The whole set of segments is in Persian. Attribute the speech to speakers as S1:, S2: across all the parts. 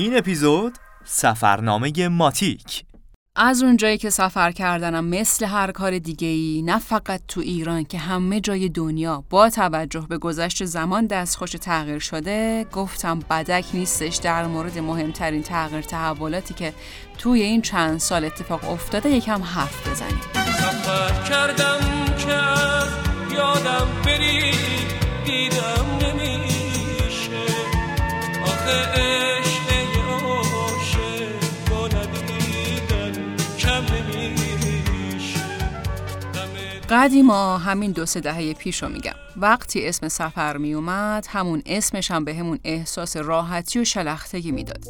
S1: این اپیزود سفرنامه ماتیک.
S2: از اونجایی که سفر کردنم مثل هر کار دیگه ای نه فقط تو ایران که همه جای دنیا با توجه به گذشت زمان دستخوش تغییر شده گفتم بدک نیستش در مورد مهمترین تغییر تحولاتی که توی این چند سال اتفاق افتاده یکم حرف بزنیم.
S3: سفر کردم که یادم بری دیدم نمیشه. آخه
S2: قدیما همین دو سه دهه پیشو میگم. وقتی اسم سفر میومد همون اسمش هم به همون احساس راحتی و شلختگی می‌داد.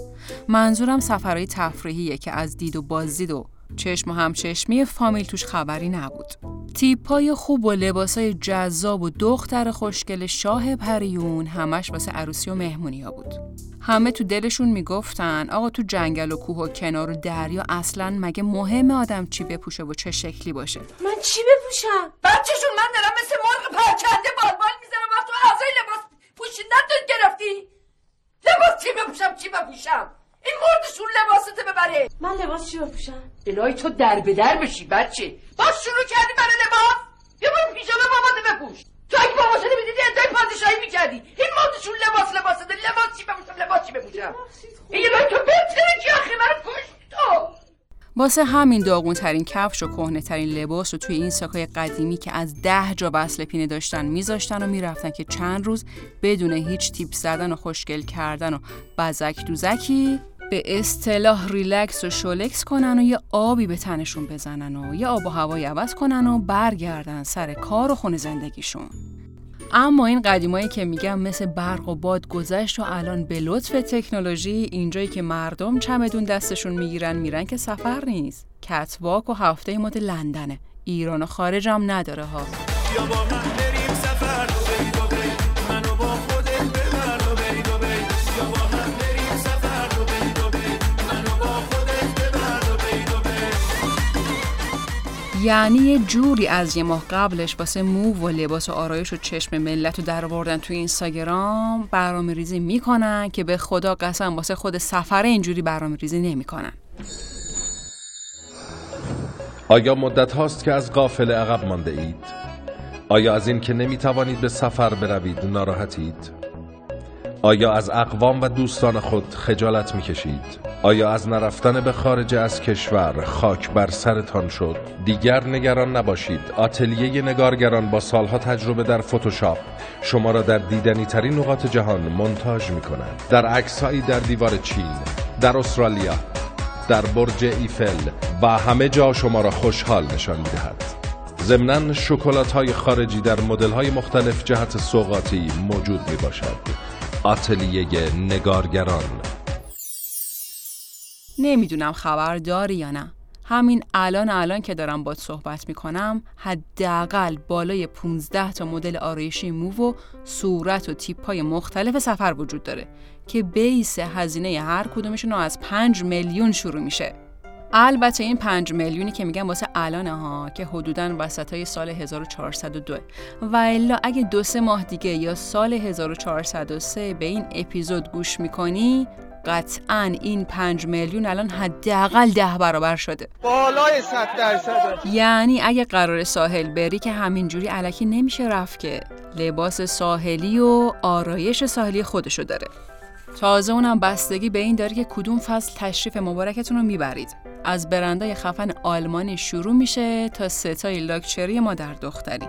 S2: منظورم سفرهای تفریحیه که از دید و بازدید و چشم و همچشمی فامیل توش خبری نبود. تیپای خوب و لباسای جذاب و دختر خوشگل شاه پریون همش واسه عروسی و مهمونی ها بود. همه تو دلشون می‌گفتن آقا تو جنگل و کوه و کنار و دریا اصلا مگه مهم آدم چی بپوشه و چه شکلی باشه؟
S4: من چی بپوشم؟
S5: بچهشون من دارم مثل مرغ پرکنده بالبال می‌زنم وقت تو اعضای لباس پوشیدن تو گرفتی. لباس چی بپوشم؟ چی بپوشم؟ این مردشون لباست ببره.
S4: من لباس چی بپوشم؟
S5: الهی تو در به در بشی بچه. باز شروع کردی برای لباس؟ یه برو پیژامه بابات بپوش. بابا شده می‌دیدی ادای پادشاهی می‌کردی؟ این مردشون لباس لباسه لباس چی بپوشم لباس چی بپوشم؟ این الهی تو بهتره که آخه منو پوش تو.
S2: واسه همین داغون ترین کفش و کهنه ترین لباس رو توی این ساکای قدیمی که از ده جا وصل پینه داشتن میذاشتن و می‌رفتن که چند روز بدون هیچ تیپ زدن و خوشگل کردن و بزک دوزکی به اصطلاح ریلکس و شولکس کنن و یه آبی به تنشون بزنن و یه آب و هوایی عوض کنن و برگردن سر کار و خونه زندگیشون. اما این قدیمایی که میگم مثل برق و باد گذشت و الان به لطف تکنولوژی اینجایی که مردم چمدون دستشون می‌گیرن میرن که سفر نیست. کتواک و هفته مد لندنه. ایران و خارجم نداره ها. یعنی یه جوری از یه ماه قبلش واسه مو و لباس و آرایش و چشم ملت رو در آوردن تو اینستاگرام برنامه ریزی می‌کنن که به خدا قسم واسه خود سفر اینجوری برنامه ریزی نمی‌کنن
S6: آیا مدت هاست که از قافل عقب مانده اید؟ آیا از این که نمی توانید به سفر بروید ناراحتید؟ آیا از اقوام و دوستان خود خجالت می کشید؟ آیا از نرفتن به خارج از کشور خاک بر سرتان شد؟ دیگر نگران نباشید. آتلیه نگارگران با سالها تجربه در فتوشاپ شما را در دیدنی ترین نقاط جهان منتاج می کنند در عکسهایی در دیوار چین در استرالیا در برج ایفل و همه جا شما را خوشحال نشان می دهد ضمنا شکلات های خارجی در مدل های مختلف جهت سوقاتی موجود می باشد آتلیه نگارگران.
S2: نمی‌دونم خبر داری یا نه. همین الان الان که دارم باد صحبت می‌کنم حداقل بالای 15 تا مدل آرایشی مو و صورت و تیپ های مختلف سفر وجود داره که بیس هزینه هر کدومشون از 5 میلیون شروع میشه. البته این 5 میلیونی که میگم واسه الان ها که حدودا وسط های سال 1402 و الا اگه دو سه ماه دیگه یا سال 1403 به این اپیزود گوش می‌کنی قطعا این پنج میلیون الان حداقل ده برابر شده.
S7: بالای صد درصد.
S2: یعنی اگه قرار ساحل بری که همینجوری علکی نمیشه رفت که. لباس ساحلی و آرایش ساحلی خودشو داره. تازه اونم بستگی به این داره که کدوم فصل تشریف مبارکتون رو می‌برید. از برندای خفن آلمانی شروع میشه تا ستای لاکچری مادر دختری.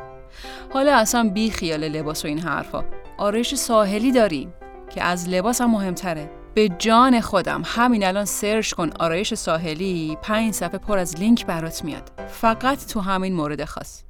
S2: حالا اصلا بی خیال لباس و این حرفا. آرایش ساحلی داریم که از لباس هم مهمتره. به جان خودم همین الان سرچ کن آرایش ساحلی پنج صفحه پر از لینک برات میاد. فقط تو همین مورد خاص.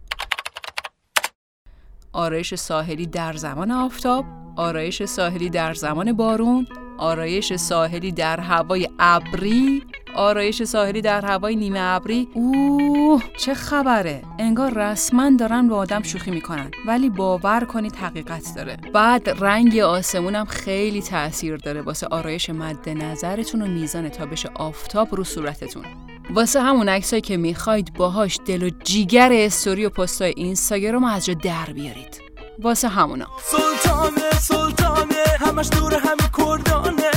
S2: آرایش ساحلی در زمان آفتاب آرایش ساحلی در زمان بارون آرایش ساحلی در هوای ابری آرایش ساحلی در هوای نیمه ابری. اوه چه خبره. انگار رسما دارن با آدم شوخی می‌کنن. ولی باور کنید حقیقت داره. بعد رنگ آسمونم خیلی تاثیر داره واسه آرایش مد نظرتون و میزان تابش آفتاب رو صورتتون. واسه همون عکسایی که می‌خواید باهاش دل و جیگر استوری و پستای اینستاگرام از جا در بیارید. واسه همونا.
S3: سلطانه سلطانه همش دور همه کردانه.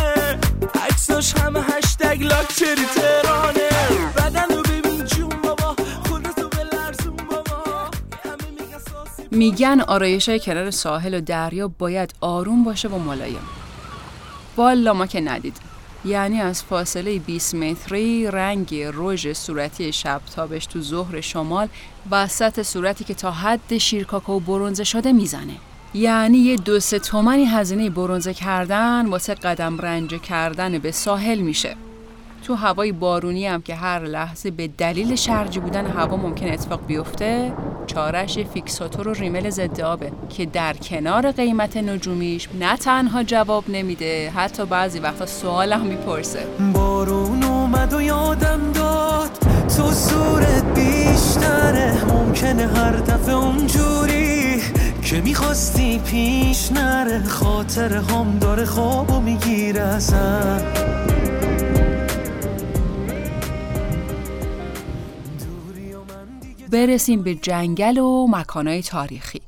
S3: عکساش همه هشتگ لاکچری ترانه بدن رو ببین جون بابا خودتو بلرزون بابا. میگن
S2: آرایش های کنار ساحل و دریا باید آروم باشه و ملایم. والا ما که ندید. یعنی از فاصله 20 متری رنگ رژ صورتی شب تابش تو ظهر شمال وسط صورتی که تا حد شیرکاکا و برونزه شده می‌زنه. یعنی یه دو سه تومنی هزینه برونزه کردن واسه قدم رنج کردن به ساحل میشه. تو هوای بارونی هم که هر لحظه به دلیل شرجی بودن هوا ممکن اتفاق بیفته چارش فیکساتور و ریمل ضد آبه که در کنار قیمت نجومیش نه تنها جواب نمیده حتی بعضی وقتا سوال هم می‌پرسه.
S3: بارون اومد و یادم داد تو صورت بیشتره ممکنه هر دفعه اونجوری که می‌خواستی پیش نره خاطر هم داره خوابو می‌گیره ازم
S2: برسیم به جنگل و مکانهای تاریخی.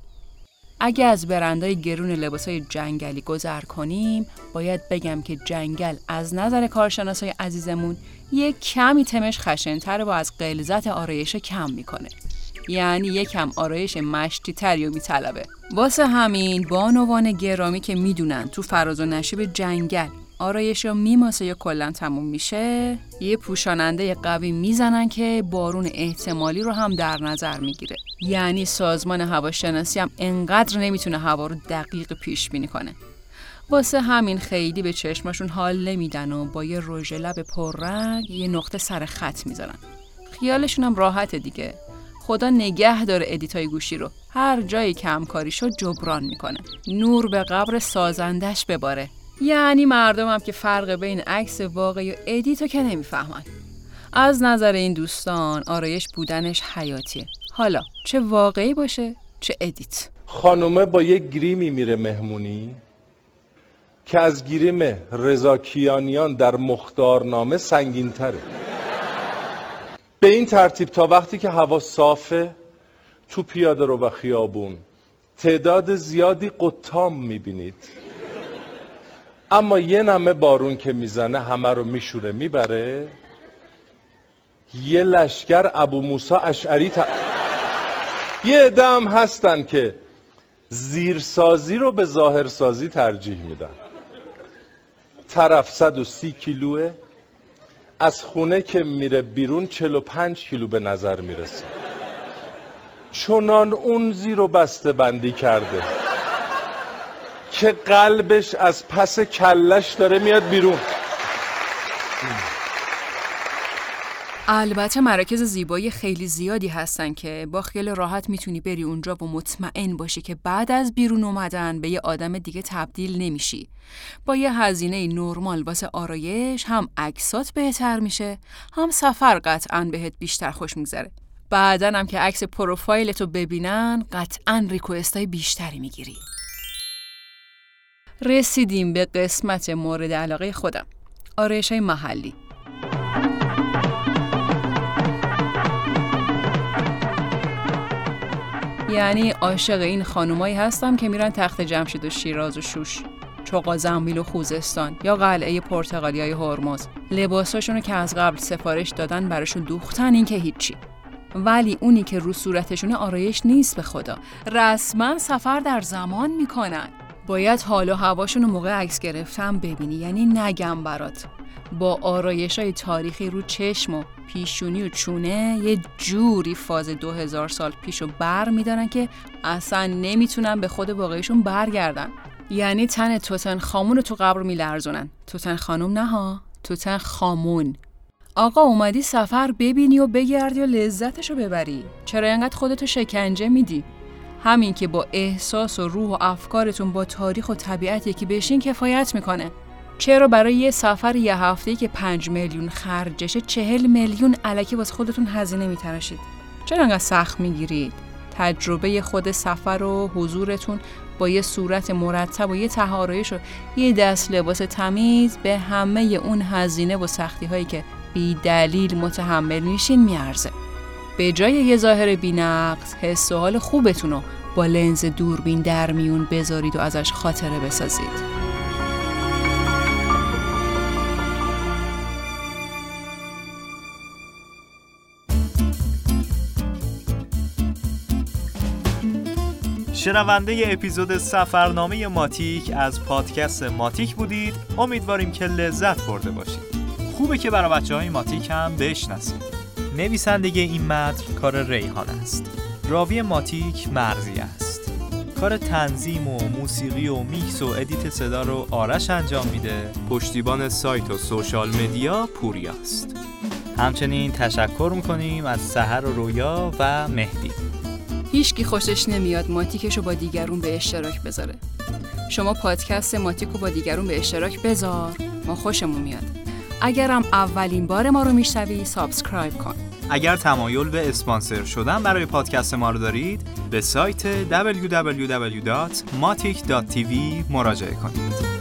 S2: اگه از برندهای گرون لباسهای جنگلی گذر کنیم باید بگم که جنگل از نظر کارشناسای عزیزمون یک کمی تمش خشنتر و از غلظت آرایش کم می‌کنه. یعنی یکم آرایش مشتی تری و میطلبه. واسه همین بانوان گرامی که می‌دونن تو فراز و نشیب جنگل آرایش یا میماسه یا کلا تموم میشه؟ یه پوشاننده قوی می‌زنن که بارون احتمالی رو هم در نظر می‌گیره. یعنی سازمان هواشناسی هم انقدر نمی‌تونه هوا رو دقیق پیش بینی کنه. واسه همین خیلی به چشمشون حال نمیدن و با یه رژ لب پررنگ یه نقطه سر خط می‌ذارن. خیالشون هم راحته دیگه. خدا نگه داره edit ای گوشی رو. هر جایی کمکاری شد جبران می‌کنه. نور به قبر سازندش بباره. یعنی مردمم که فرق بین عکس واقعی و edit و که نمی‌فهمن. از نظر این دوستان آرایش بودنش حیاتیه. حالا چه واقعی باشه چه edit.
S6: خانومه با یک گریمی میره مهمونی که از گریم رضا کیانیان در مختارنامه سنگین تره به این ترتیب تا وقتی که هوا صافه تو پیاده رو و خیابون تعداد زیادی قطام می‌بینید. اما یه نمه بارون که می‌زنه همه رو میشوره می‌بره. یه لشکر ابو موسا اشعری ت... یه هم هستن که زیرسازی رو به ظاهرسازی ترجیح میدن. طرف 130 کیلوه. از خونه که میره بیرون 45 کیلو به نظر می‌رسه. چنان اون زیر و بسته بندی کرده. که قلبش از پس کلش داره میاد بیرون
S2: البته مراکز زیبایی خیلی زیادی هستن که با خیال راحت می‌تونی بری اونجا و مطمئن باشی که بعد از بیرون اومدن به یه آدم دیگه تبدیل نمیشی. با یه هزینه نرمال واسه آرایش هم عکسات بهتر میشه هم سفر قطعا بهت بیشتر خوش میگذره. بعدا هم که عکس پروفایلتو ببینن قطعا ریکوستای بیشتری می‌گیری. رسیدیم به قسمت مورد علاقه خودم. آرایش های محلی. یعنی عاشق این خانومایی هستم که میرن تخت جمشید و شیراز و شوش چوقا زنبیل و خوزستان یا قلعه پرتغالی های هرمز لباساشونو که از قبل سفارش دادن براشون دوختن این که هیچی ولی اونی که رو صورتشونه آرایش نیست به خدا رسما سفر در زمان می‌کنن باید حال و هواشون رو موقع عکس گرفتم ببینی. یعنی نگم برات. با آرایش های تاریخی رو چشم و پیشونی و چونه یه جوری فاز دو هزار سال پیش رو بر میدارن که اصلا نمی‌تونن به خود واقعیشون برگردن. یعنی تن توتن خامون رو تو قبر میلرزونن. توتن خانوم نه ها توتن خامون آقا اومدی سفر ببینی و بگردی و لذتشو ببری. چرا اینقدر خودتو شکنجه میدی؟ همین که با احساس و روح و افکارتون با تاریخ و طبیعت یکی بشین کفایت می‌کنه. چرا برای یه سفر یه هفته که پنج میلیون خرجشه چهل میلیون علکی واسه خودتون هزینه میتراشید؟ چرا انقدر سخت می‌گیرید؟ تجربه خود سفر و حضورتون با یه صورت مرتب و یه تهارایش و یه دست لباس تمیز به همه اون هزینه و سختی هایی که بی دلیل متحمل میشین میارزه. به جای یه ظاهر بینقص حس و حال خوبتون رو با لنز دوربین در میون بذارید و ازش خاطره بسازید.
S1: شنونده اپیزود سفرنامه ماتیک از پادکست ماتیک بودید. امیدواریم که لذت برده باشید. خوبه که برای بچه های ماتیک هم بشناسید. نویسندگی این متن کار ریحان است. راوی ماتیک مرزی است. کار تنظیم و موسیقی و میکس و edit صدا رو آرش انجام میده. پشتیبان سایت و social media پوریاست همچنین تشکر می‌کنیم از سحر و رویا و مهدی.
S2: هیچکی خوشش نمیاد ماتیکش رو با دیگرون به اشتراک بذاره. شما پادکست ماتیک رو با دیگرون به اشتراک بذار. ما خوشمون میاد. اگرم اولین بار ما رو میشنوی subscribe کن.
S1: اگر تمایل به اسپانسر شدن برای پادکست ما رو دارید به سایت www.matic.tv مراجعه کنید.